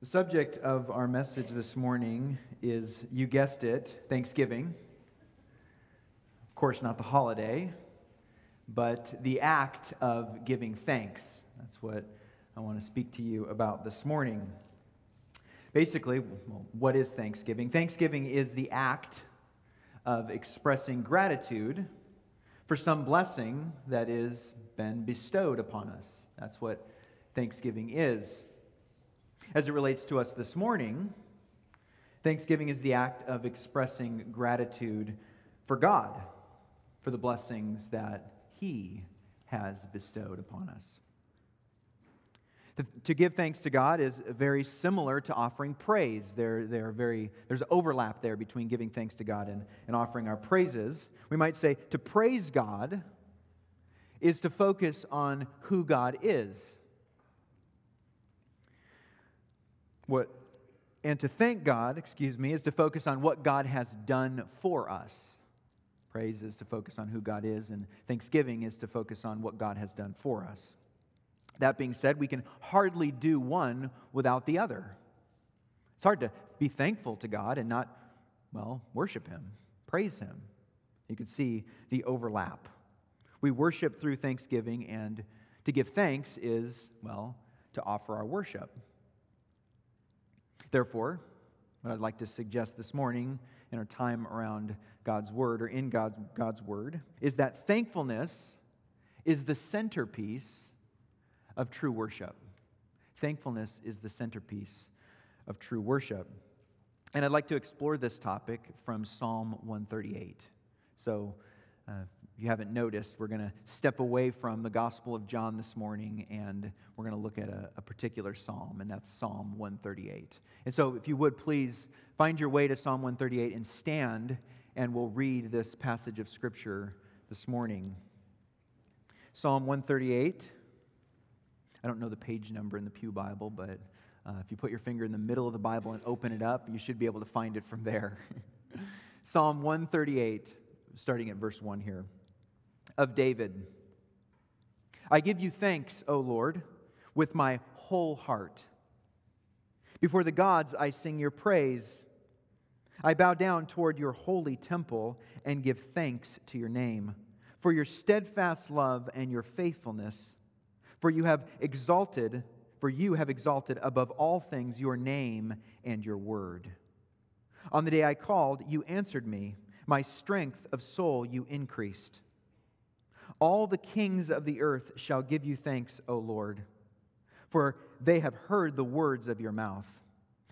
The subject of our message this morning is, you guessed it, Thanksgiving. Of course, not the holiday, but the act of giving thanks. That's what I want to speak to you about this morning. Basically, well, what is Thanksgiving? Thanksgiving is the act of expressing gratitude for some blessing that is been bestowed upon us. That's what Thanksgiving is. As it relates to us this morning, Thanksgiving is the act of expressing gratitude for God, for the blessings that He has bestowed upon us. To give thanks to God is very similar to offering praise. There, there very, there's overlap there between giving thanks to God and, and offering our praises. We might say to praise God is to focus on who God is What, and to thank God, excuse me, is to focus on what God has done for us. Praise is to focus on who God is, and thanksgiving is to focus on what God has done for us. That being said, we can hardly do one without the other. It's hard to be thankful to God and not, well, worship Him, praise Him. You can see the overlap. We worship through thanksgiving, and to give thanks is, well, to offer our worship. Therefore, what I'd like to suggest this morning in our time around God's Word or in God's, God's Word is that thankfulness is the centerpiece of true worship. Thankfulness is the centerpiece of true worship. And I'd like to explore this topic from Psalm 138. So, uh, if you haven't noticed, we're going to step away from the Gospel of John this morning and we're going to look at a, a, particular psalm, and that's Psalm 138. And so, if you would please find your way to Psalm 138 and stand, and we'll read this passage of Scripture this morning. Psalm 138. I don't know the page number in the Pew Bible, but uh, if you put your finger in the middle of the Bible and open it up, you should be able to find it from there. Psalm 138, starting at verse 1 here of David. I give you thanks, O Lord, with my whole heart. Before the gods, I sing your praise. I bow down toward your holy temple and give thanks to your name for your steadfast love and your faithfulness. For you have exalted, for you have exalted above all things your name and your word. On the day I called, you answered me. My strength of soul you increased. All the kings of the earth shall give you thanks, O Lord, for they have heard the words of your mouth.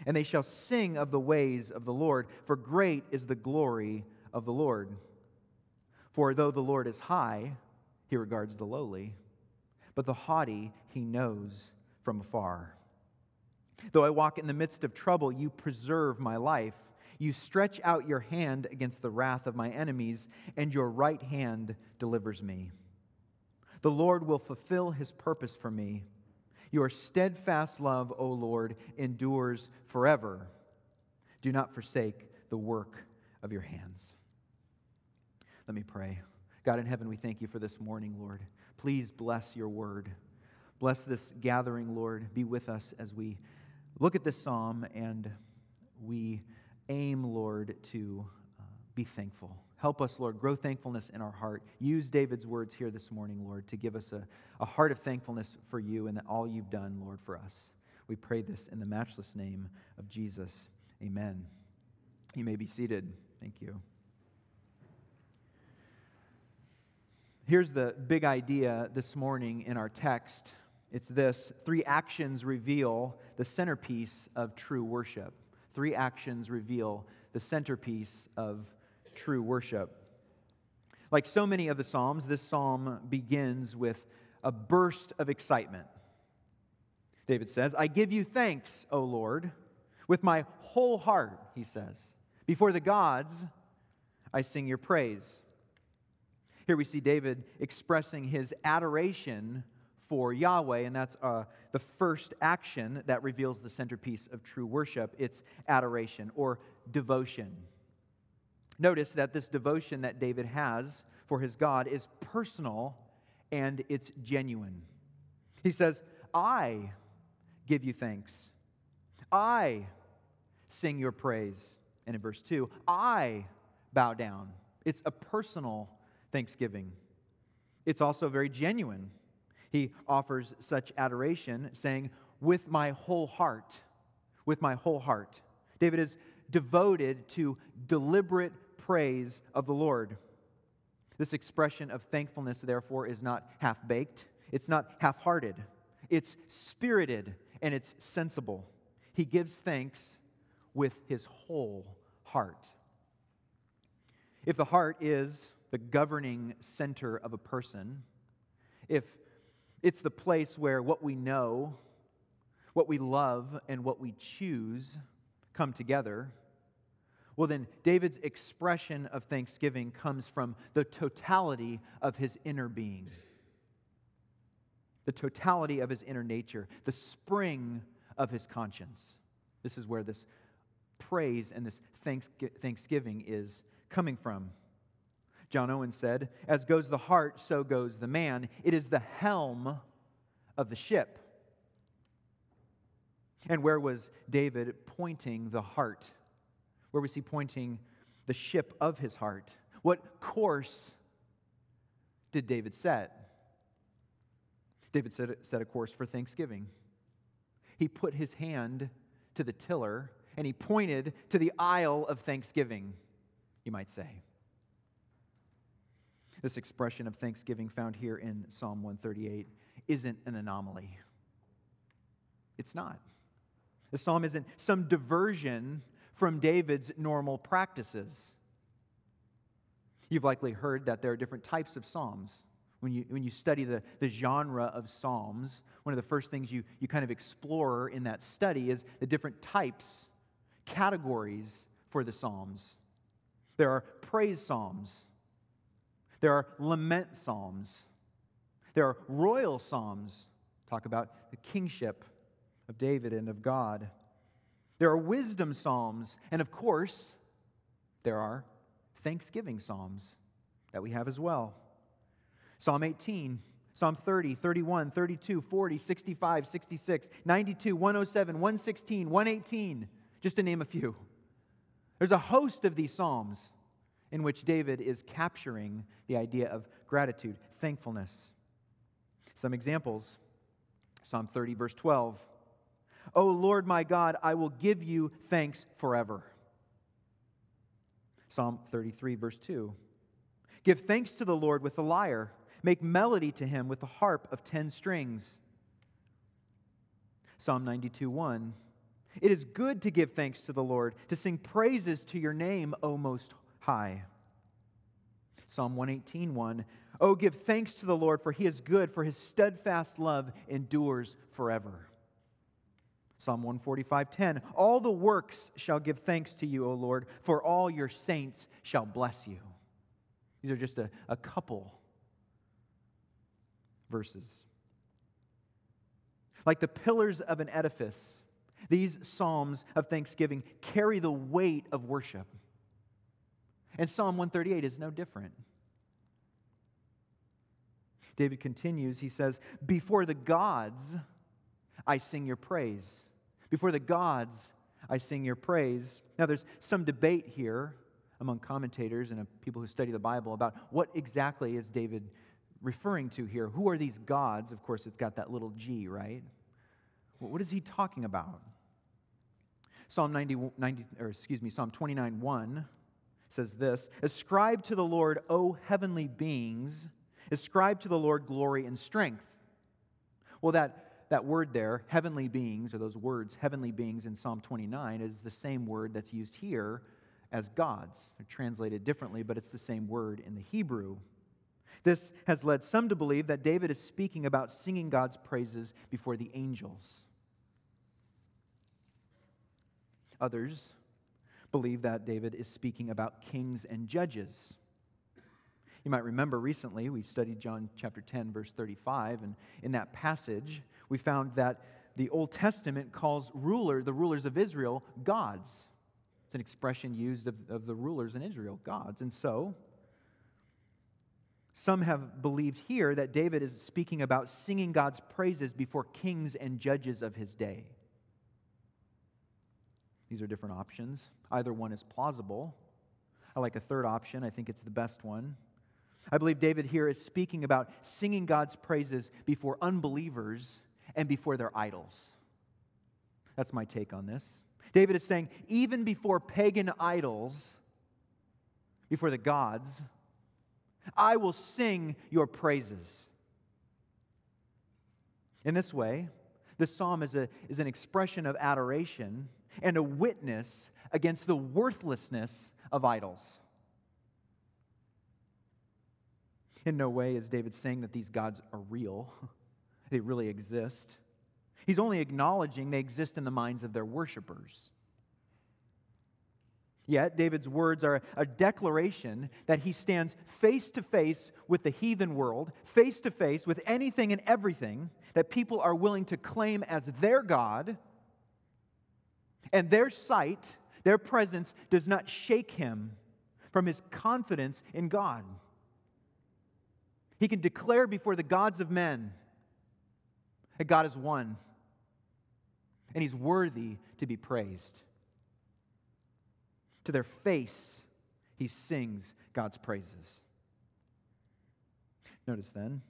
And they shall sing of the ways of the Lord, for great is the glory of the Lord. For though the Lord is high, he regards the lowly, but the haughty he knows from afar. Though I walk in the midst of trouble, you preserve my life. You stretch out your hand against the wrath of my enemies, and your right hand delivers me. The Lord will fulfill his purpose for me. Your steadfast love, O Lord, endures forever. Do not forsake the work of your hands. Let me pray. God in heaven, we thank you for this morning, Lord. Please bless your word. Bless this gathering, Lord. Be with us as we look at this psalm and we aim, Lord, to uh, be thankful. Help us, Lord, grow thankfulness in our heart. Use David's words here this morning, Lord, to give us a, a heart of thankfulness for you and all you've done, Lord, for us. We pray this in the matchless name of Jesus. Amen. You may be seated. Thank you. Here's the big idea this morning in our text it's this three actions reveal the centerpiece of true worship. Three actions reveal the centerpiece of true worship. Like so many of the Psalms, this psalm begins with a burst of excitement. David says, I give you thanks, O Lord, with my whole heart, he says. Before the gods, I sing your praise. Here we see David expressing his adoration for Yahweh, and that's uh, the first action that reveals the centerpiece of true worship. It's adoration or devotion. Notice that this devotion that David has for his God is personal and it's genuine. He says, I give you thanks. I sing your praise. And in verse 2, I bow down. It's a personal thanksgiving. It's also very genuine. He offers such adoration, saying, With my whole heart, with my whole heart. David is devoted to deliberate praise of the Lord. This expression of thankfulness, therefore, is not half baked, it's not half hearted, it's spirited and it's sensible. He gives thanks with his whole heart. If the heart is the governing center of a person, if it's the place where what we know, what we love, and what we choose come together, well, then David's expression of thanksgiving comes from the totality of his inner being, the totality of his inner nature, the spring of his conscience. This is where this praise and this thanksgiving is coming from. John Owen said, As goes the heart, so goes the man. It is the helm of the ship. And where was David pointing the heart? Where was he pointing the ship of his heart? What course did David set? David set, set a course for thanksgiving. He put his hand to the tiller and he pointed to the isle of thanksgiving, you might say. This expression of thanksgiving found here in Psalm 138 isn't an anomaly. It's not. The psalm isn't some diversion from David's normal practices. You've likely heard that there are different types of psalms. When you, when you study the, the genre of psalms, one of the first things you, you kind of explore in that study is the different types, categories for the psalms. There are praise psalms, there are lament psalms, there are royal psalms, talk about the kingship of David and of God. There are wisdom psalms, and of course, there are thanksgiving psalms that we have as well. Psalm 18, Psalm 30, 31, 32, 40, 65, 66, 92, 107, 116, 118, just to name a few. There's a host of these psalms in which David is capturing the idea of gratitude, thankfulness. Some examples Psalm 30, verse 12. O Lord my God, I will give you thanks forever. Psalm 33, verse 2. Give thanks to the Lord with the lyre, make melody to him with the harp of ten strings. Psalm 92, 1. It is good to give thanks to the Lord, to sing praises to your name, O Most High. Psalm 118, 1. Oh, give thanks to the Lord, for he is good, for his steadfast love endures forever. Psalm 145:10 All the works shall give thanks to you, O Lord, for all your saints shall bless you. These are just a, a couple verses. Like the pillars of an edifice, these psalms of thanksgiving carry the weight of worship. And Psalm 138 is no different. David continues, he says, Before the gods, I sing your praise. Before the gods, I sing your praise. Now, there's some debate here among commentators and people who study the Bible about what exactly is David referring to here. Who are these gods? Of course, it's got that little g, right? What is he talking about? Psalm 90, 90 or excuse me, Psalm 29 1 says this Ascribe to the Lord, O heavenly beings, ascribe to the Lord glory and strength. Well, that that word there, heavenly beings, or those words, heavenly beings in Psalm 29, is the same word that's used here as gods. They're translated differently, but it's the same word in the Hebrew. This has led some to believe that David is speaking about singing God's praises before the angels. Others believe that David is speaking about kings and judges. You might remember recently we studied John chapter 10, verse 35, and in that passage, we found that the Old Testament calls ruler, the rulers of Israel, gods. It's an expression used of, of the rulers in Israel, gods. And so, some have believed here that David is speaking about singing God's praises before kings and judges of his day. These are different options. Either one is plausible. I like a third option, I think it's the best one. I believe David here is speaking about singing God's praises before unbelievers and before their idols. That's my take on this. David is saying, even before pagan idols, before the gods, I will sing your praises. In this way, this psalm is, a, is an expression of adoration and a witness against the worthlessness of idols. In no way is David saying that these gods are real, they really exist. He's only acknowledging they exist in the minds of their worshipers. Yet, David's words are a declaration that he stands face to face with the heathen world, face to face with anything and everything that people are willing to claim as their God. And their sight, their presence, does not shake him from his confidence in God. He can declare before the gods of men that God is one and he's worthy to be praised. To their face, he sings God's praises. Notice then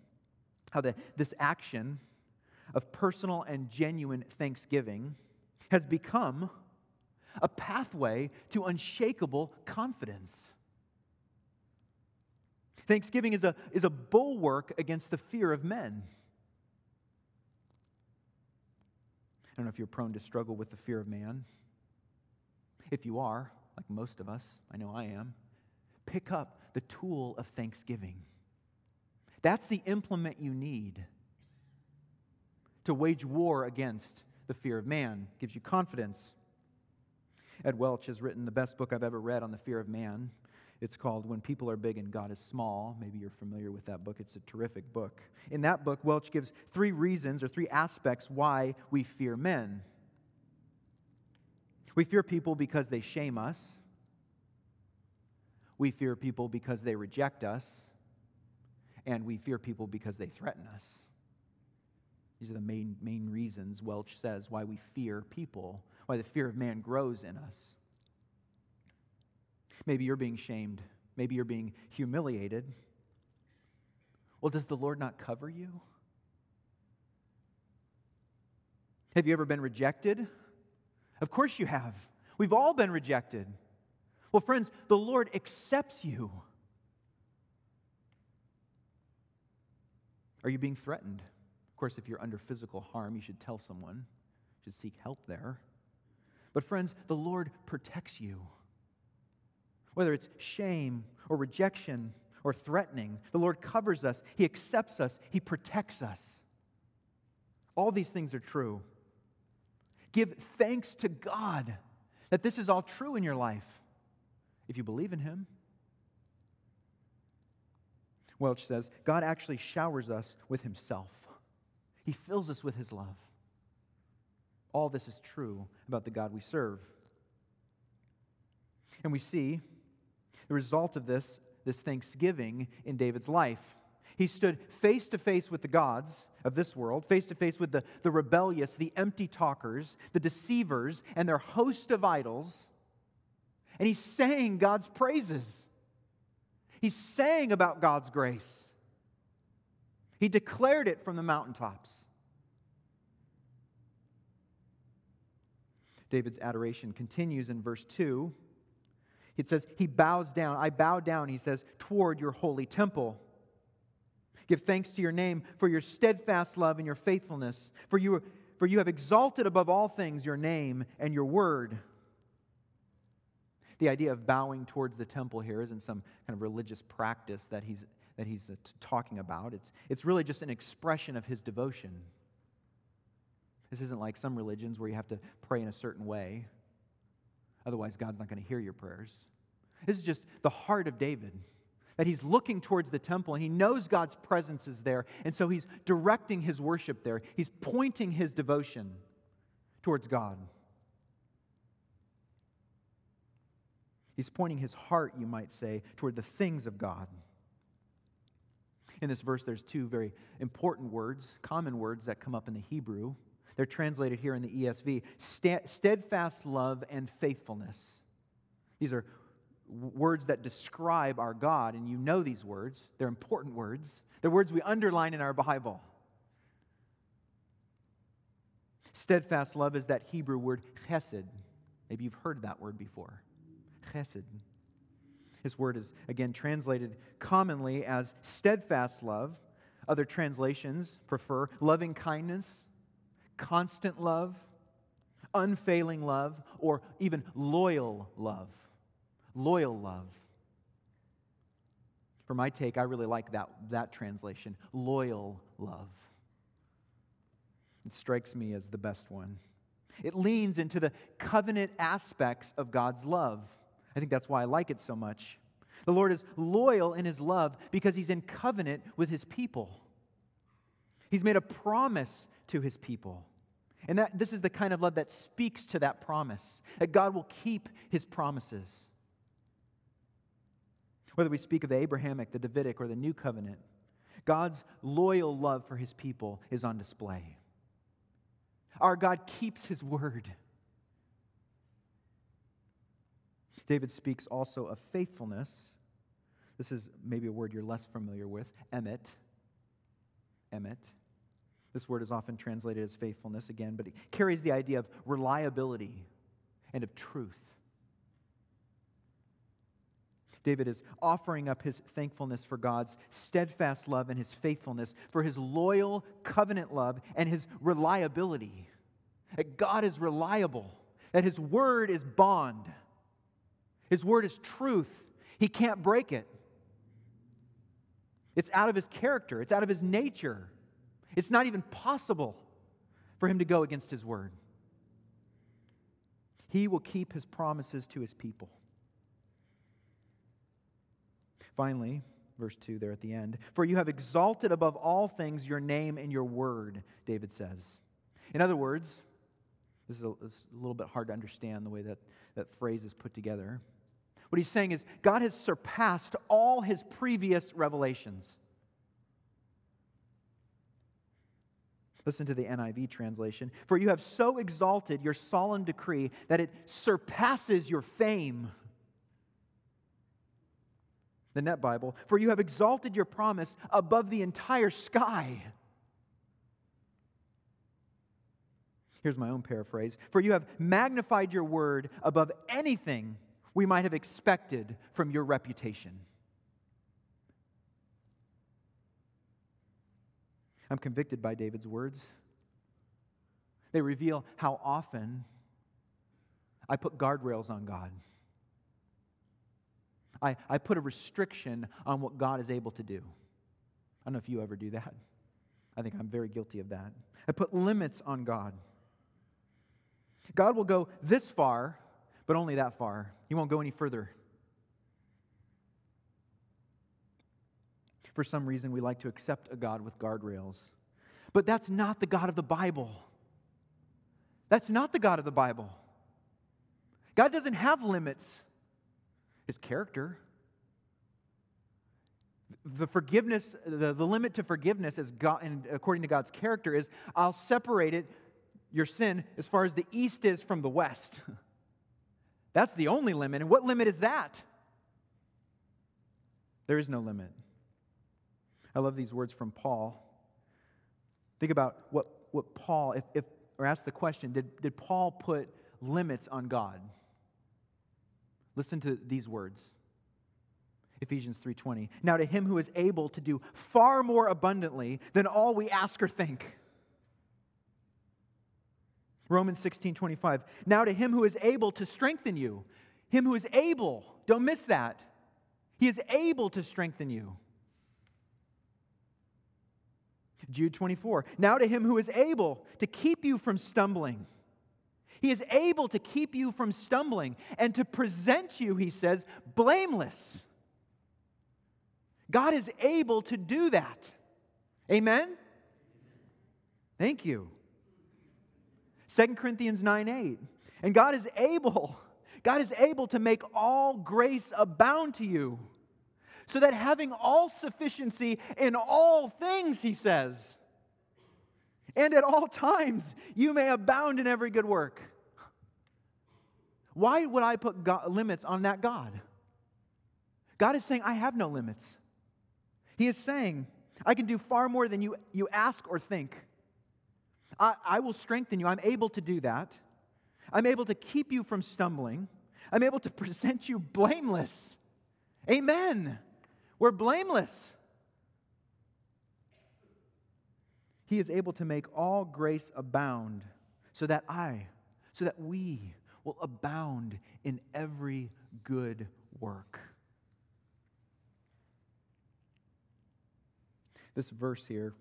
how the, this action of personal and genuine thanksgiving has become a pathway to unshakable confidence. Thanksgiving is a, is a bulwark against the fear of men. I don't know if you're prone to struggle with the fear of man. If you are, like most of us, I know I am, pick up the tool of thanksgiving. That's the implement you need to wage war against the fear of man. It gives you confidence. Ed Welch has written the best book I've ever read on the fear of man. It's called When People Are Big and God is Small. Maybe you're familiar with that book. It's a terrific book. In that book, Welch gives three reasons or three aspects why we fear men. We fear people because they shame us. We fear people because they reject us. And we fear people because they threaten us. These are the main, main reasons Welch says why we fear people, why the fear of man grows in us. Maybe you're being shamed. Maybe you're being humiliated. Well, does the Lord not cover you? Have you ever been rejected? Of course you have. We've all been rejected. Well, friends, the Lord accepts you. Are you being threatened? Of course, if you're under physical harm, you should tell someone, you should seek help there. But, friends, the Lord protects you whether it's shame or rejection or threatening. The Lord covers us, He accepts us, He protects us. All these things are true. Give thanks to God that this is all true in your life if you believe in Him. Welch says God actually showers us with Himself, He fills us with His love. All this is true about the God we serve. And we see the result of this, this thanksgiving in David's life. He stood face to face with the gods of this world, face to face with the, the rebellious, the empty talkers, the deceivers, and their host of idols. And he sang God's praises. He sang about God's grace. He declared it from the mountaintops. David's adoration continues in verse 2 it says, He bows down. I bow down, he says, toward your holy temple. Give thanks to your name for your steadfast love and your faithfulness, for you, for you have exalted above all things your name and your word. The idea of bowing towards the temple here isn't some kind of religious practice that he's, that he's uh, talking about. It's, it's really just an expression of his devotion. This isn't like some religions where you have to pray in a certain way. Otherwise, God's not going to hear your prayers. This is just the heart of David that he's looking towards the temple and he knows God's presence is there. And so he's directing his worship there, he's pointing his devotion towards God. He's pointing his heart, you might say, toward the things of God. In this verse, there's two very important words, common words that come up in the Hebrew. They're translated here in the ESV steadfast love and faithfulness. These are words that describe our God, and you know these words. They're important words. They're words we underline in our Bible. Steadfast love is that Hebrew word chesed. Maybe you've heard that word before. Chesed. This word is, again, translated commonly as steadfast love. Other translations prefer loving kindness, constant love, unfailing love, or even loyal love. Loyal love. For my take, I really like that, that translation loyal love. It strikes me as the best one. It leans into the covenant aspects of God's love. I think that's why I like it so much. The Lord is loyal in his love because he's in covenant with his people. He's made a promise to his people. And that, this is the kind of love that speaks to that promise, that God will keep his promises. Whether we speak of the Abrahamic, the Davidic, or the New Covenant, God's loyal love for his people is on display. Our God keeps his word. David speaks also of faithfulness. This is maybe a word you're less familiar with, emet. Emet. This word is often translated as faithfulness again, but it carries the idea of reliability and of truth. David is offering up his thankfulness for God's steadfast love and his faithfulness, for his loyal covenant love and his reliability. That God is reliable, that his word is bond, his word is truth. He can't break it. It's out of his character, it's out of his nature. It's not even possible for him to go against his word. He will keep his promises to his people. Finally, verse 2 there at the end. For you have exalted above all things your name and your word, David says. In other words, this is a, this is a little bit hard to understand the way that that phrase is put together. What he's saying is God has surpassed all his previous revelations. Listen to the NIV translation. For you have so exalted your solemn decree that it surpasses your fame. The Net Bible. For you have exalted your promise above the entire sky. Here's my own paraphrase. For you have magnified your word above anything we might have expected from your reputation. I'm convicted by David's words. They reveal how often I put guardrails on God. I, I put a restriction on what God is able to do. I don't know if you ever do that. I think I'm very guilty of that. I put limits on God. God will go this far, but only that far. He won't go any further. For some reason, we like to accept a God with guardrails. But that's not the God of the Bible. That's not the God of the Bible. God doesn't have limits, His character. The forgiveness, the, the limit to forgiveness, is God, and according to God's character, is I'll separate it, your sin, as far as the east is from the west. That's the only limit. And what limit is that? There is no limit. I love these words from Paul. Think about what, what Paul, if, if, or ask the question, did, did Paul put limits on God? Listen to these words. Ephesians 3:20. Now to him who is able to do far more abundantly than all we ask or think. Romans 16:25. Now to him who is able to strengthen you. Him who is able. Don't miss that. He is able to strengthen you. Jude 24. Now to him who is able to keep you from stumbling. He is able to keep you from stumbling and to present you, he says, blameless. God is able to do that. Amen? Thank you. 2 Corinthians 9 8. And God is able, God is able to make all grace abound to you so that having all sufficiency in all things, he says, and at all times you may abound in every good work. Why would I put God, limits on that God? God is saying, I have no limits. He is saying, I can do far more than you, you ask or think. I, I will strengthen you. I'm able to do that. I'm able to keep you from stumbling. I'm able to present you blameless. Amen. We're blameless. He is able to make all grace abound so that I, so that we will abound in every good work. This verse here,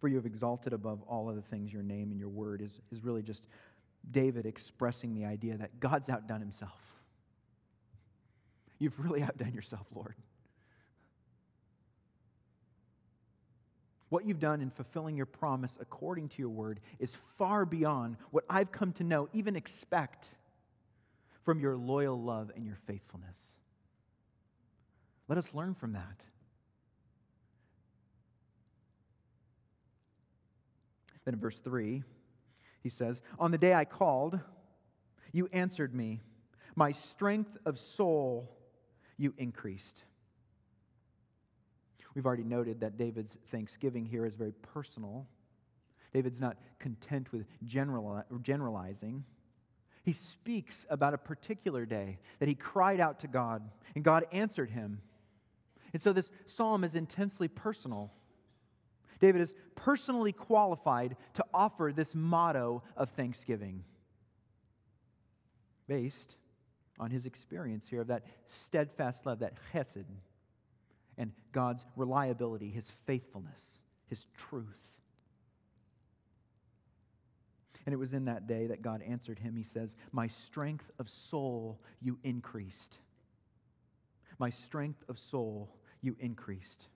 for you have exalted above all other things your name and your word, is, is really just David expressing the idea that God's outdone himself. You've really outdone yourself, Lord. What you've done in fulfilling your promise according to your word is far beyond what I've come to know, even expect from your loyal love and your faithfulness. Let us learn from that. Then in verse 3, he says, On the day I called, you answered me. My strength of soul you increased. We've already noted that David's thanksgiving here is very personal. David's not content with general, generalizing. He speaks about a particular day that he cried out to God, and God answered him. And so this psalm is intensely personal. David is personally qualified to offer this motto of thanksgiving based on his experience here of that steadfast love, that chesed, and God's reliability, his faithfulness, his truth. And it was in that day that God answered him. He says, My strength of soul you increased. My strength of soul you increased.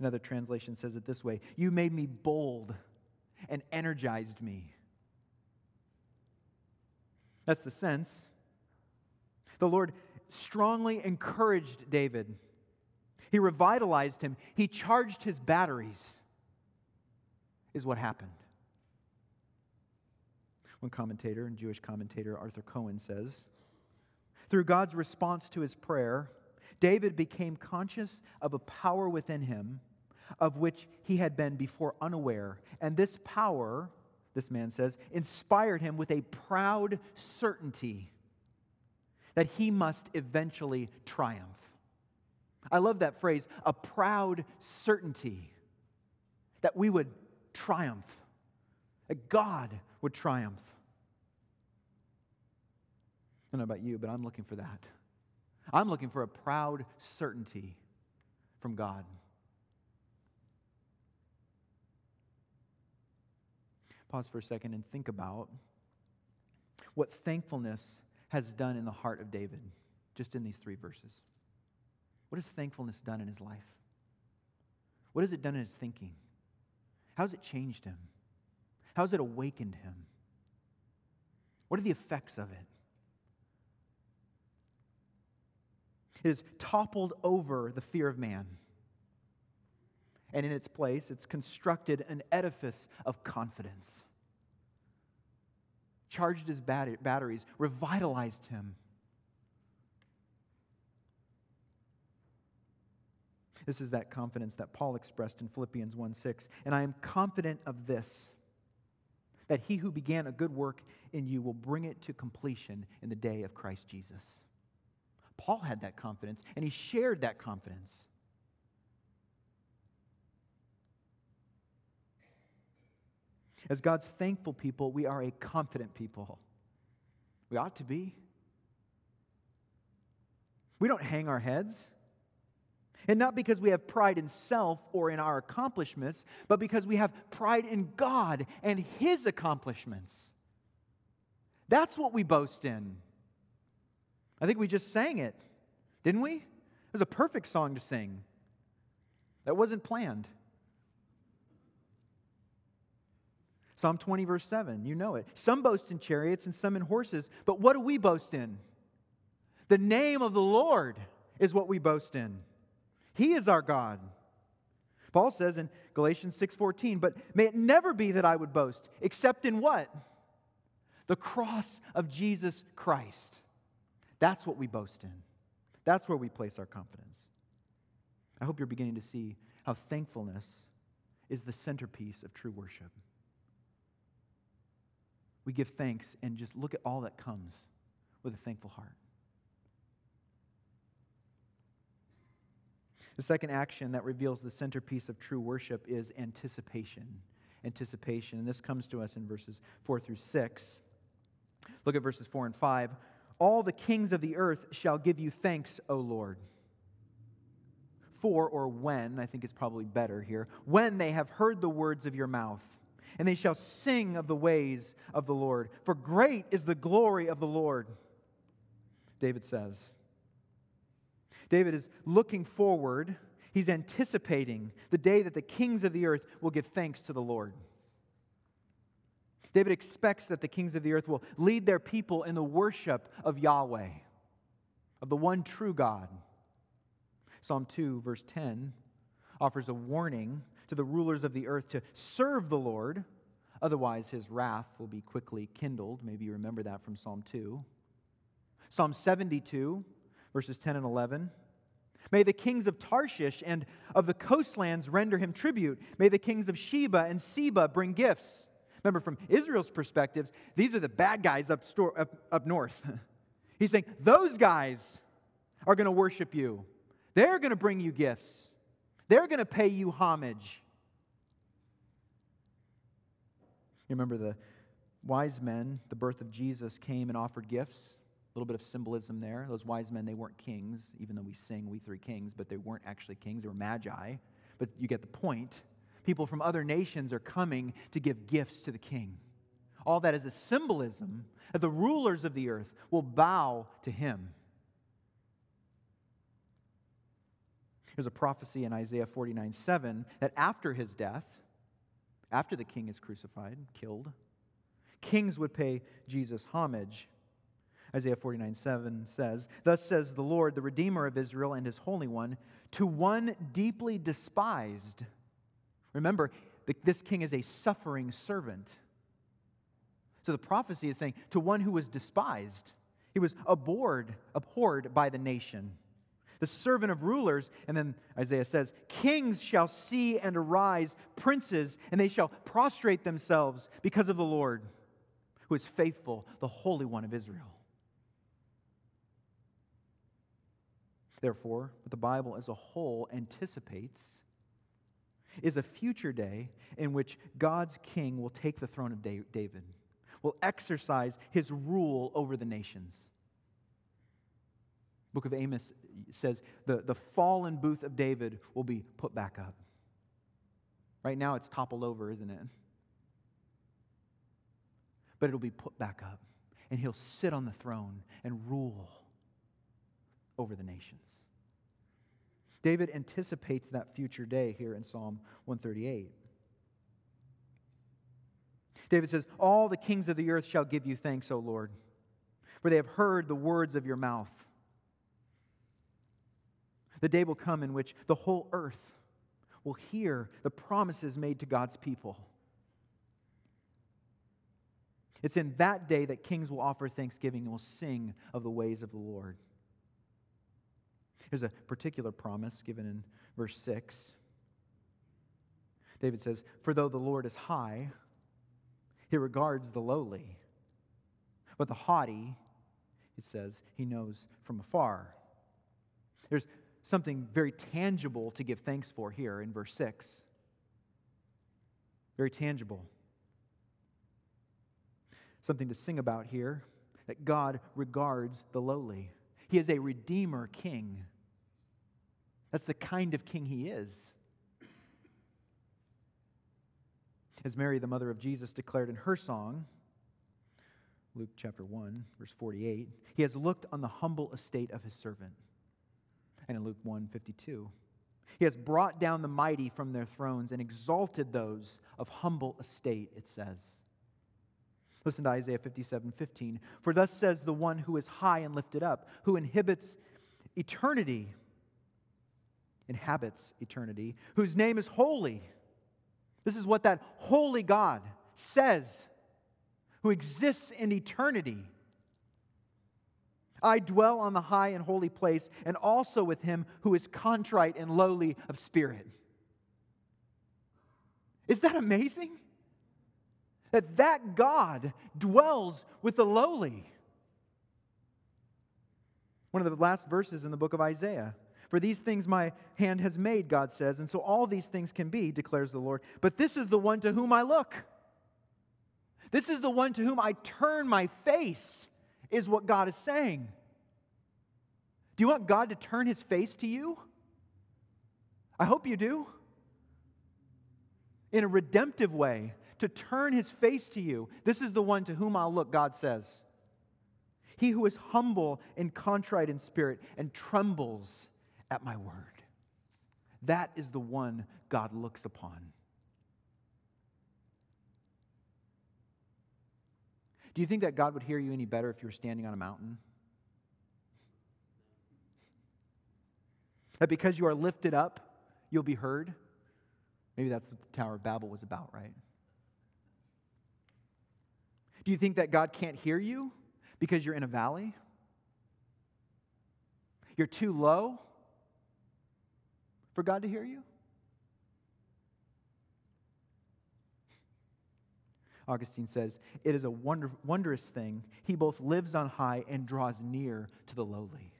Another translation says it this way You made me bold and energized me. That's the sense. The Lord strongly encouraged David. He revitalized him. He charged his batteries, is what happened. One commentator, and Jewish commentator Arthur Cohen says, through God's response to his prayer, David became conscious of a power within him of which he had been before unaware. And this power, this man says, inspired him with a proud certainty that he must eventually triumph. I love that phrase, a proud certainty that we would triumph, that God would triumph. I don't know about you, but I'm looking for that. I'm looking for a proud certainty from God. Pause for a second and think about what thankfulness has done in the heart of David, just in these three verses. What has thankfulness done in his life? What has it done in his thinking? How has it changed him? How has it awakened him? What are the effects of it? It has toppled over the fear of man. And in its place, it's constructed an edifice of confidence. Charged his batteries, revitalized him. This is that confidence that Paul expressed in Philippians 1 6. And I am confident of this, that he who began a good work in you will bring it to completion in the day of Christ Jesus. Paul had that confidence, and he shared that confidence. As God's thankful people, we are a confident people. We ought to be. We don't hang our heads. And not because we have pride in self or in our accomplishments, but because we have pride in God and His accomplishments. That's what we boast in. I think we just sang it, didn't we? It was a perfect song to sing. That wasn't planned. Psalm 20, verse 7, you know it. Some boast in chariots and some in horses, but what do we boast in? The name of the Lord is what we boast in. He is our God. Paul says in Galatians 6:14, "But may it never be that I would boast, except in what? The cross of Jesus Christ." That's what we boast in. That's where we place our confidence. I hope you're beginning to see how thankfulness is the centerpiece of true worship. We give thanks and just look at all that comes with a thankful heart. The second action that reveals the centerpiece of true worship is anticipation. Anticipation. And this comes to us in verses 4 through 6. Look at verses 4 and 5. All the kings of the earth shall give you thanks, O Lord. For or when, I think it's probably better here, when they have heard the words of your mouth, and they shall sing of the ways of the Lord. For great is the glory of the Lord, David says. David is looking forward, he's anticipating the day that the kings of the earth will give thanks to the Lord. David expects that the kings of the earth will lead their people in the worship of Yahweh, of the one true God. Psalm 2, verse 10, offers a warning to the rulers of the earth to serve the Lord, otherwise, his wrath will be quickly kindled. Maybe you remember that from Psalm 2. Psalm 72, verses 10 and 11. May the kings of Tarshish and of the coastlands render him tribute. May the kings of Sheba and Seba bring gifts. Remember, from Israel's perspectives, these are the bad guys up, store, up, up north. He's saying, those guys are going to worship you. They're going to bring you gifts. They're going to pay you homage. You remember the wise men, the birth of Jesus, came and offered gifts little bit of symbolism there. Those wise men, they weren't kings, even though we sing We Three Kings, but they weren't actually kings, they were magi. But you get the point. People from other nations are coming to give gifts to the king. All that is a symbolism that the rulers of the earth will bow to him. There's a prophecy in Isaiah 49 7 that after his death, after the king is crucified, killed, kings would pay Jesus homage. Isaiah 49 7 says, Thus says the Lord, the Redeemer of Israel and his Holy One, to one deeply despised. Remember, this king is a suffering servant. So the prophecy is saying, to one who was despised, he was abhorred, abhorred by the nation. The servant of rulers, and then Isaiah says, Kings shall see and arise, princes, and they shall prostrate themselves because of the Lord, who is faithful, the Holy One of Israel. Therefore, what the Bible as a whole anticipates is a future day in which God's king will take the throne of David, will exercise his rule over the nations. Book of Amos says the, the fallen booth of David will be put back up. Right now it's toppled over, isn't it? But it'll be put back up, and he'll sit on the throne and rule over the nations. David anticipates that future day here in Psalm 138. David says, All the kings of the earth shall give you thanks, O Lord, for they have heard the words of your mouth. The day will come in which the whole earth will hear the promises made to God's people. It's in that day that kings will offer thanksgiving and will sing of the ways of the Lord. Here's a particular promise given in verse 6. David says, For though the Lord is high, he regards the lowly. But the haughty, it says, he knows from afar. There's something very tangible to give thanks for here in verse 6. Very tangible. Something to sing about here that God regards the lowly. He is a redeemer king. That's the kind of king he is. As Mary, the mother of Jesus, declared in her song, Luke chapter 1, verse 48, he has looked on the humble estate of his servant. And in Luke 1 52, he has brought down the mighty from their thrones and exalted those of humble estate, it says. Listen to Isaiah 57 15. For thus says the one who is high and lifted up, who inhibits eternity inhabits eternity, whose name is holy. This is what that holy God says, who exists in eternity. I dwell on the high and holy place, and also with him who is contrite and lowly of spirit. Is that amazing? That that God dwells with the lowly. One of the last verses in the book of Isaiah. For these things my hand has made, God says, and so all these things can be, declares the Lord. But this is the one to whom I look. This is the one to whom I turn my face, is what God is saying. Do you want God to turn his face to you? I hope you do. In a redemptive way, to turn his face to you. This is the one to whom I'll look, God says. He who is humble and contrite in spirit and trembles at my word. That is the one God looks upon. Do you think that God would hear you any better if you were standing on a mountain? That because you are lifted up, you'll be heard? Maybe that's what the Tower of Babel was about, right? Do you think that God can't hear you because you're in a valley? You're too low for God to hear you? Augustine says, It is a wonder, wondrous thing. He both lives on high and draws near to the lowly.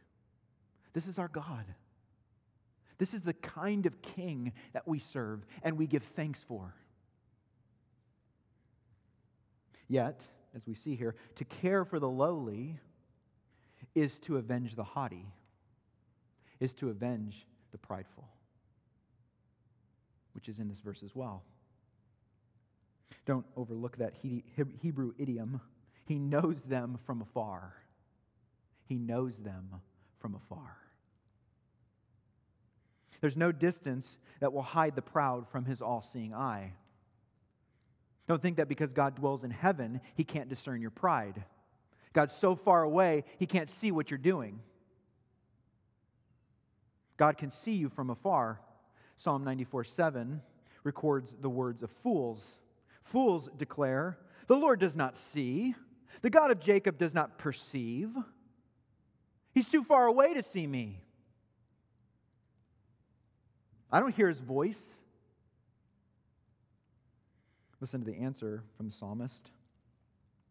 This is our God. This is the kind of king that we serve and we give thanks for. Yet, as we see here, to care for the lowly is to avenge the haughty, is to avenge the prideful, which is in this verse as well. Don't overlook that Hebrew idiom. He knows them from afar. He knows them from afar. There's no distance that will hide the proud from his all seeing eye. Don't think that because God dwells in heaven, he can't discern your pride. God's so far away, he can't see what you're doing. God can see you from afar. Psalm 94 7 records the words of fools. Fools declare, The Lord does not see, the God of Jacob does not perceive. He's too far away to see me. I don't hear his voice. Listen to the answer from the psalmist.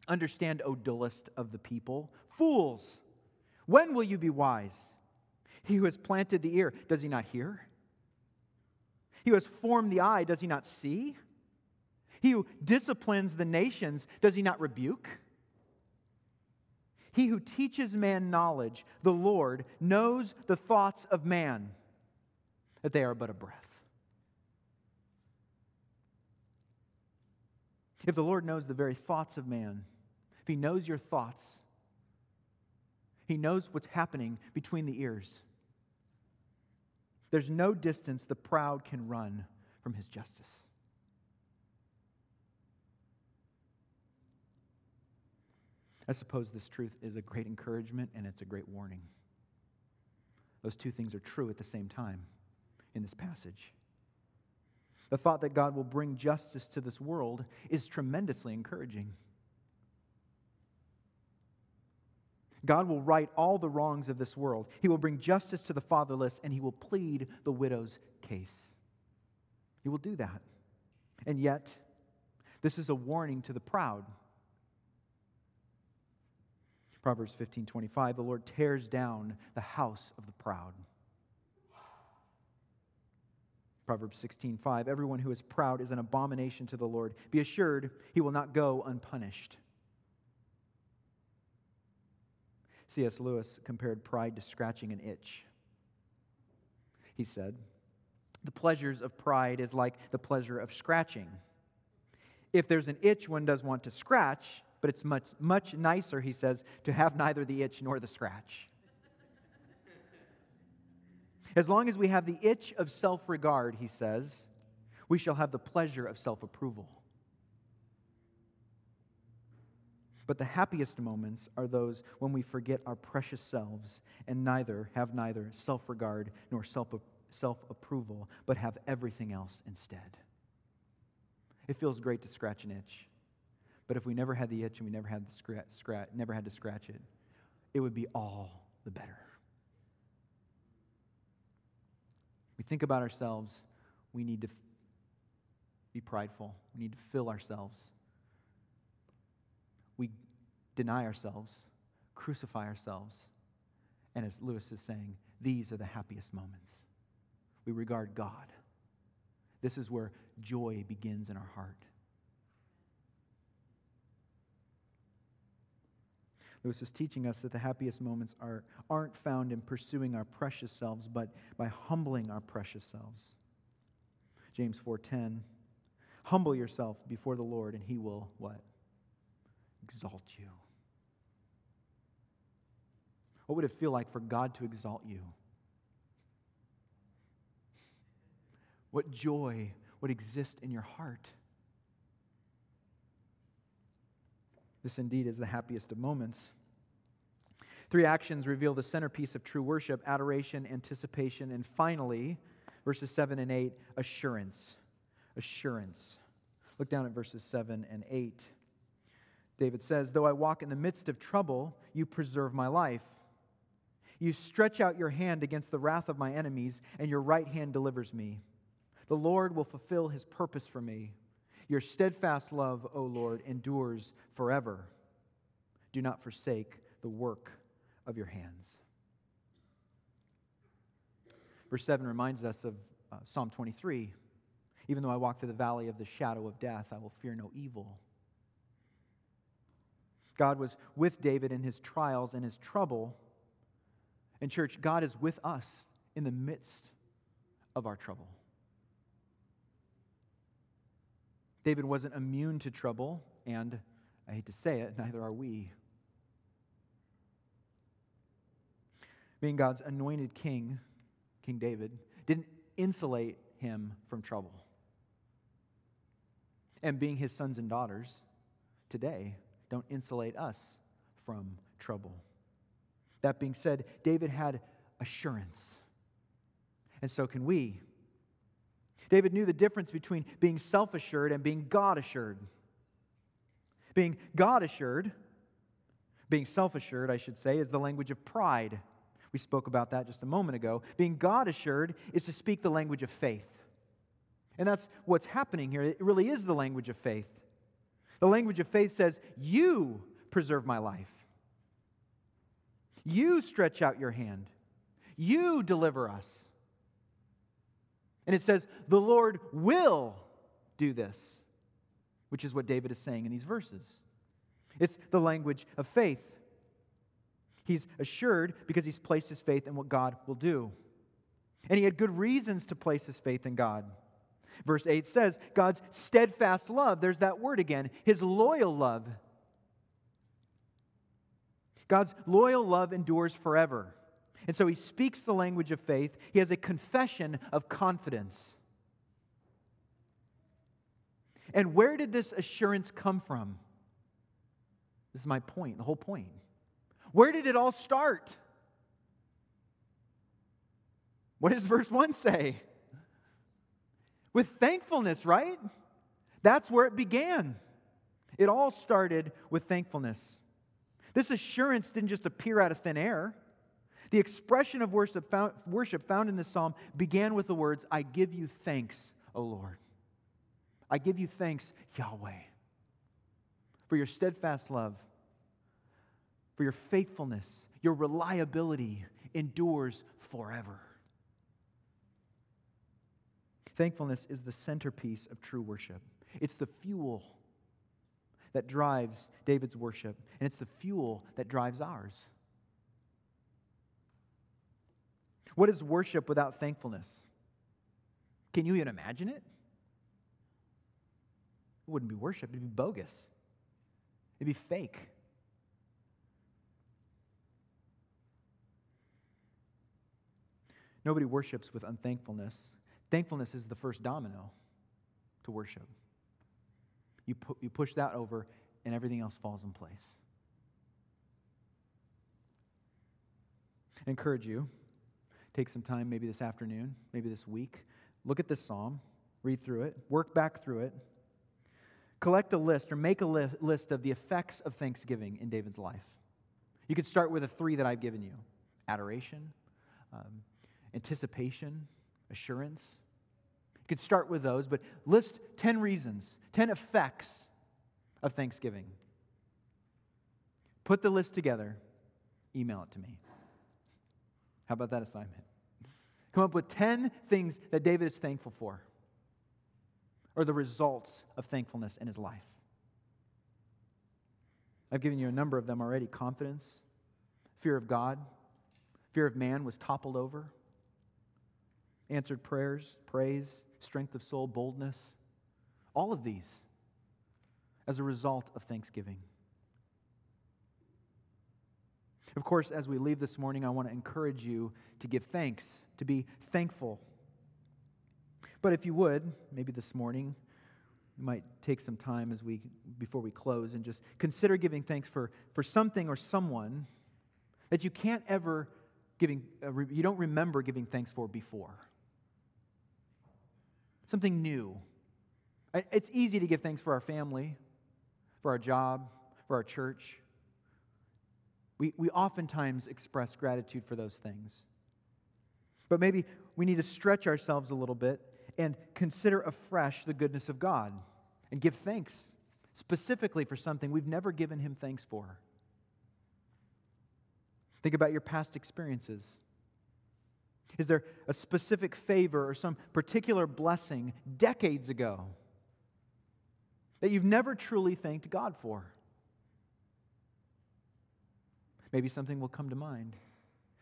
Understand, O dullest of the people, fools, when will you be wise? He who has planted the ear, does he not hear? He who has formed the eye, does he not see? He who disciplines the nations, does he not rebuke? He who teaches man knowledge, the Lord, knows the thoughts of man, that they are but a breath. If the Lord knows the very thoughts of man, if He knows your thoughts, He knows what's happening between the ears. There's no distance the proud can run from His justice. I suppose this truth is a great encouragement and it's a great warning. Those two things are true at the same time in this passage. The thought that God will bring justice to this world is tremendously encouraging. God will right all the wrongs of this world. He will bring justice to the fatherless and he will plead the widow's case. He will do that. And yet, this is a warning to the proud. Proverbs 15:25 The Lord tears down the house of the proud. Proverbs 16:5 Everyone who is proud is an abomination to the Lord. Be assured he will not go unpunished. C.S. Lewis compared pride to scratching an itch. He said, The pleasures of pride is like the pleasure of scratching. If there's an itch one does want to scratch, but it's much, much nicer, he says, to have neither the itch nor the scratch. As long as we have the itch of self regard, he says, we shall have the pleasure of self approval. But the happiest moments are those when we forget our precious selves and neither have neither self regard nor self self approval, but have everything else instead. It feels great to scratch an itch, but if we never had the itch and we never had, the scratch, never had to scratch it, it would be all the better. We think about ourselves, we need to be prideful, we need to fill ourselves. Deny ourselves, crucify ourselves, and as Lewis is saying, these are the happiest moments. We regard God. This is where joy begins in our heart. Lewis is teaching us that the happiest moments are, aren't found in pursuing our precious selves, but by humbling our precious selves. James 4:10, humble yourself before the Lord, and he will what? Exalt you. What would it feel like for God to exalt you? What joy would exist in your heart? This indeed is the happiest of moments. Three actions reveal the centerpiece of true worship adoration, anticipation, and finally, verses 7 and 8, assurance. Assurance. Look down at verses 7 and 8. David says, Though I walk in the midst of trouble, you preserve my life. You stretch out your hand against the wrath of my enemies, and your right hand delivers me. The Lord will fulfill his purpose for me. Your steadfast love, O Lord, endures forever. Do not forsake the work of your hands. Verse 7 reminds us of uh, Psalm 23. Even though I walk through the valley of the shadow of death, I will fear no evil. God was with David in his trials and his trouble. And, church, God is with us in the midst of our trouble. David wasn't immune to trouble, and I hate to say it, neither are we. Being God's anointed king, King David, didn't insulate him from trouble. And being his sons and daughters today don't insulate us from trouble. That being said, David had assurance. And so can we. David knew the difference between being self assured and being God assured. Being God assured, being self assured, I should say, is the language of pride. We spoke about that just a moment ago. Being God assured is to speak the language of faith. And that's what's happening here. It really is the language of faith. The language of faith says, You preserve my life. You stretch out your hand. You deliver us. And it says, The Lord will do this, which is what David is saying in these verses. It's the language of faith. He's assured because he's placed his faith in what God will do. And he had good reasons to place his faith in God. Verse 8 says, God's steadfast love, there's that word again, his loyal love. God's loyal love endures forever. And so he speaks the language of faith. He has a confession of confidence. And where did this assurance come from? This is my point, the whole point. Where did it all start? What does verse 1 say? With thankfulness, right? That's where it began. It all started with thankfulness. This assurance didn't just appear out of thin air. The expression of worship found, worship found in this psalm began with the words, I give you thanks, O Lord. I give you thanks, Yahweh, for your steadfast love, for your faithfulness, your reliability endures forever. Thankfulness is the centerpiece of true worship. It's the fuel that drives David's worship, and it's the fuel that drives ours. What is worship without thankfulness? Can you even imagine it? It wouldn't be worship, it'd be bogus, it'd be fake. Nobody worships with unthankfulness. Thankfulness is the first domino to worship. You, pu- you push that over, and everything else falls in place. I encourage you take some time, maybe this afternoon, maybe this week, look at this psalm, read through it, work back through it, collect a list or make a li- list of the effects of thanksgiving in David's life. You could start with the three that I've given you adoration, um, anticipation, assurance. You could start with those, but list 10 reasons, 10 effects of thanksgiving. Put the list together, email it to me. How about that assignment? Come up with 10 things that David is thankful for, or the results of thankfulness in his life. I've given you a number of them already confidence, fear of God, fear of man was toppled over, answered prayers, praise, strength of soul, boldness. All of these as a result of thanksgiving. Of course, as we leave this morning, I want to encourage you to give thanks, to be thankful. But if you would, maybe this morning, you might take some time as we before we close and just consider giving thanks for, for something or someone that you can't ever giving uh, you don't remember giving thanks for before something new it's easy to give thanks for our family for our job for our church we, we oftentimes express gratitude for those things. But maybe we need to stretch ourselves a little bit and consider afresh the goodness of God and give thanks specifically for something we've never given Him thanks for. Think about your past experiences. Is there a specific favor or some particular blessing decades ago that you've never truly thanked God for? Maybe something will come to mind.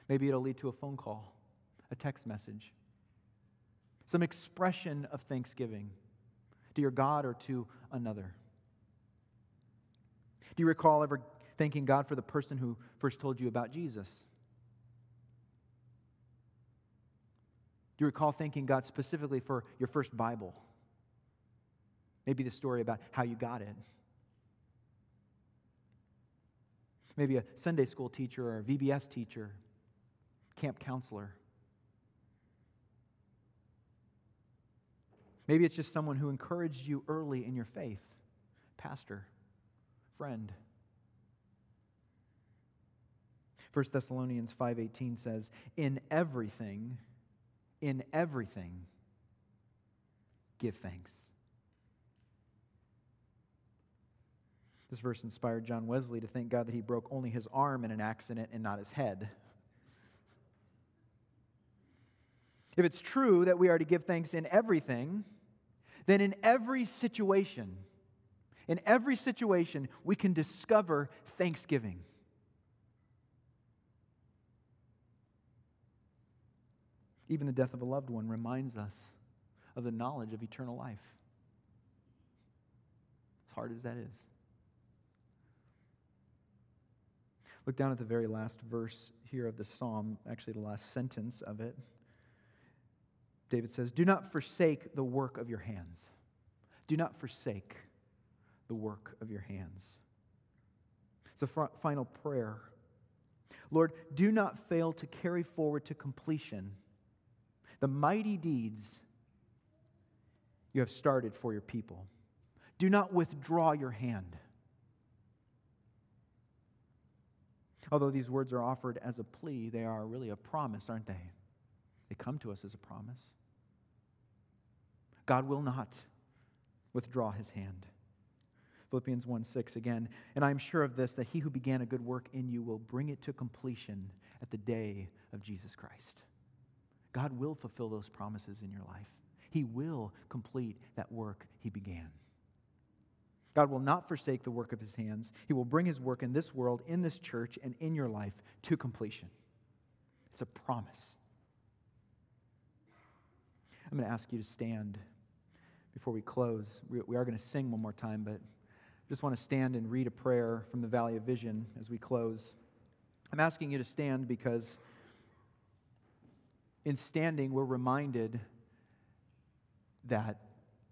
Maybe it'll lead to a phone call, a text message, some expression of thanksgiving to your God or to another. Do you recall ever thanking God for the person who first told you about Jesus? Do you recall thanking God specifically for your first Bible? Maybe the story about how you got it. maybe a Sunday school teacher or a VBS teacher, camp counselor. Maybe it's just someone who encouraged you early in your faith, pastor, friend. 1 Thessalonians 5:18 says, "In everything, in everything give thanks." This verse inspired John Wesley to thank God that he broke only his arm in an accident and not his head. If it's true that we are to give thanks in everything, then in every situation, in every situation, we can discover thanksgiving. Even the death of a loved one reminds us of the knowledge of eternal life, as hard as that is. Look down at the very last verse here of the psalm, actually, the last sentence of it. David says, Do not forsake the work of your hands. Do not forsake the work of your hands. It's a final prayer. Lord, do not fail to carry forward to completion the mighty deeds you have started for your people. Do not withdraw your hand. Although these words are offered as a plea, they are really a promise, aren't they? They come to us as a promise. God will not withdraw his hand. Philippians 1 6 again, and I am sure of this, that he who began a good work in you will bring it to completion at the day of Jesus Christ. God will fulfill those promises in your life. He will complete that work he began. God will not forsake the work of his hands. He will bring his work in this world, in this church, and in your life to completion. It's a promise. I'm going to ask you to stand before we close. We are going to sing one more time, but I just want to stand and read a prayer from the Valley of Vision as we close. I'm asking you to stand because in standing, we're reminded that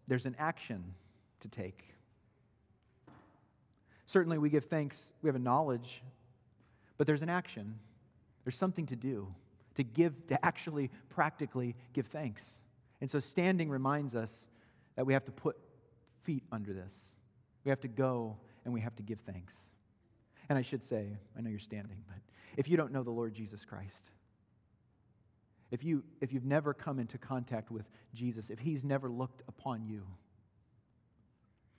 there's an action to take. Certainly, we give thanks, we have a knowledge, but there's an action. There's something to do. to give, to actually practically give thanks. And so standing reminds us that we have to put feet under this. We have to go and we have to give thanks. And I should say, I know you're standing, but if you don't know the Lord Jesus Christ, if, you, if you've never come into contact with Jesus, if he's never looked upon you,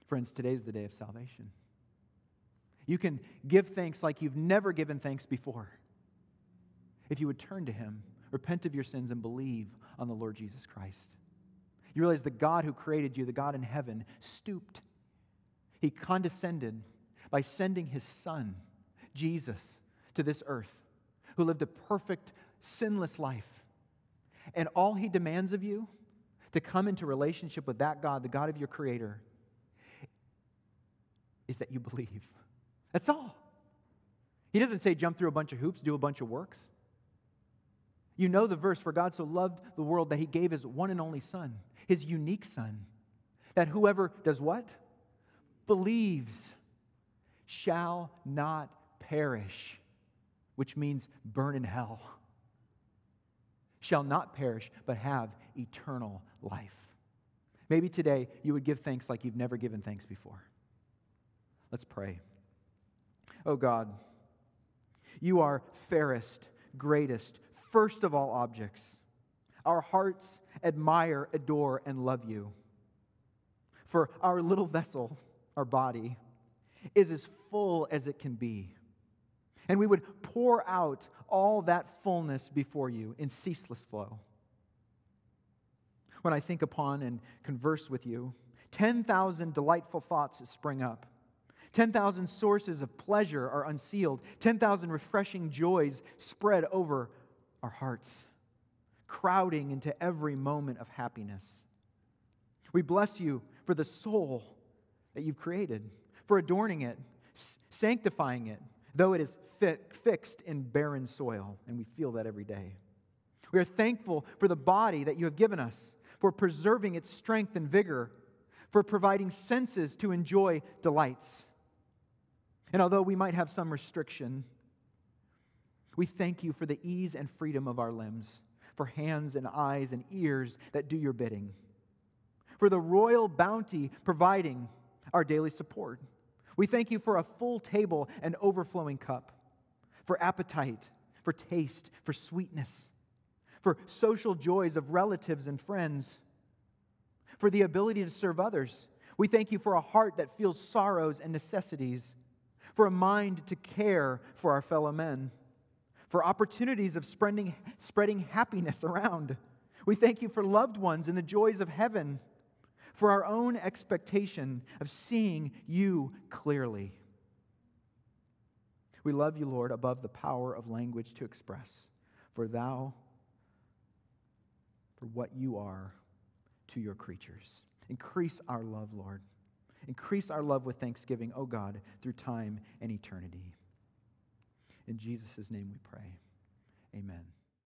friends, today's the day of salvation. You can give thanks like you've never given thanks before. If you would turn to him, repent of your sins, and believe on the Lord Jesus Christ. You realize the God who created you, the God in heaven, stooped. He condescended by sending his son, Jesus, to this earth, who lived a perfect, sinless life. And all he demands of you to come into relationship with that God, the God of your creator, is that you believe. That's all. He doesn't say jump through a bunch of hoops, do a bunch of works. You know the verse, for God so loved the world that he gave his one and only Son, his unique Son, that whoever does what? Believes shall not perish, which means burn in hell. Shall not perish, but have eternal life. Maybe today you would give thanks like you've never given thanks before. Let's pray. Oh God, you are fairest, greatest, first of all objects. Our hearts admire, adore, and love you. For our little vessel, our body, is as full as it can be. And we would pour out all that fullness before you in ceaseless flow. When I think upon and converse with you, 10,000 delightful thoughts spring up. 10,000 sources of pleasure are unsealed. 10,000 refreshing joys spread over our hearts, crowding into every moment of happiness. We bless you for the soul that you've created, for adorning it, sanctifying it, though it is fi- fixed in barren soil, and we feel that every day. We are thankful for the body that you have given us, for preserving its strength and vigor, for providing senses to enjoy delights. And although we might have some restriction, we thank you for the ease and freedom of our limbs, for hands and eyes and ears that do your bidding, for the royal bounty providing our daily support. We thank you for a full table and overflowing cup, for appetite, for taste, for sweetness, for social joys of relatives and friends, for the ability to serve others. We thank you for a heart that feels sorrows and necessities, for a mind to care for our fellow men for opportunities of spreading, spreading happiness around. We thank you for loved ones and the joys of heaven, for our own expectation of seeing you clearly. We love you, Lord, above the power of language to express, for thou, for what you are to your creatures. Increase our love, Lord. Increase our love with thanksgiving, O oh God, through time and eternity. In Jesus' name we pray. Amen.